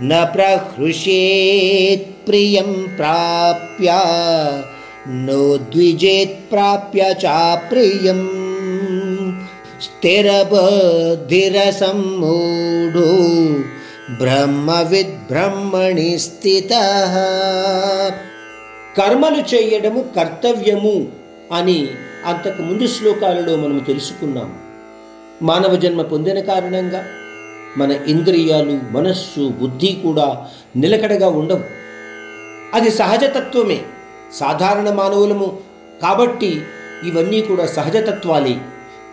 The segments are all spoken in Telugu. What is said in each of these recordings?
న ప్రహృష్యేత్ ప్రియం ప్రాప్య నోద్విజేత్ ప్రాప్య చాప్రియం స్థిరబుద్ధిరసమ్మూఢో బ్రహ్మవిద్ బ్రహ్మణి స్థిత కర్మలు చేయడము కర్తవ్యము అని అంతకు ముందు శ్లోకాలలో మనం తెలుసుకున్నాం మానవ జన్మ పొందిన కారణంగా మన ఇంద్రియాలు మనస్సు బుద్ధి కూడా నిలకడగా ఉండవు. అది సహజతత్వమే సాధారణ మానవులము కాబట్టి ఇవన్నీ కూడా సహజతత్వాలే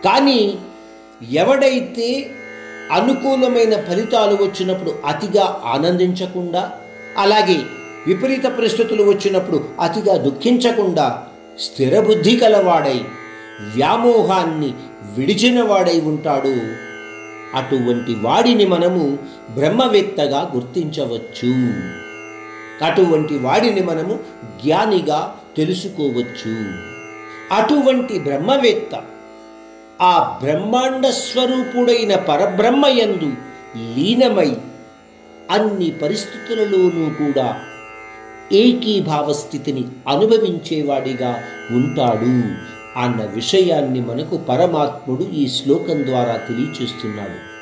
కానీ ఎవడైతే అనుకూలమైన ఫలితాలు వచ్చినప్పుడు అతిగా ఆనందించకుండా అలాగే విపరీత పరిస్థితులు వచ్చినప్పుడు అతిగా దుఃఖించకుండా స్థిరబుద్ధి కలవాడై వ్యామోహాన్ని విడిచినవాడై ఉంటాడు అటువంటి వాడిని మనము బ్రహ్మవేత్తగా గుర్తించవచ్చు. అటువంటి వాడిని మనము జ్ఞానిగా తెలుసుకోవచ్చు. అటువంటి బ్రహ్మవేత్త ఆ బ్రహ్మాండ స్వరూపుడైన పరబ్రహ్మయందు లీనమై అన్ని పరిస్థితులలోనూ కూడా ఏకీభావ స్థితిని అనుభవించేవాడిగా ఉంటాడు. అన్న విషయాన్ని మనకు పరమాత్ముడు ఈ శ్లోకం ద్వారా తెలియచేస్తున్నాడు.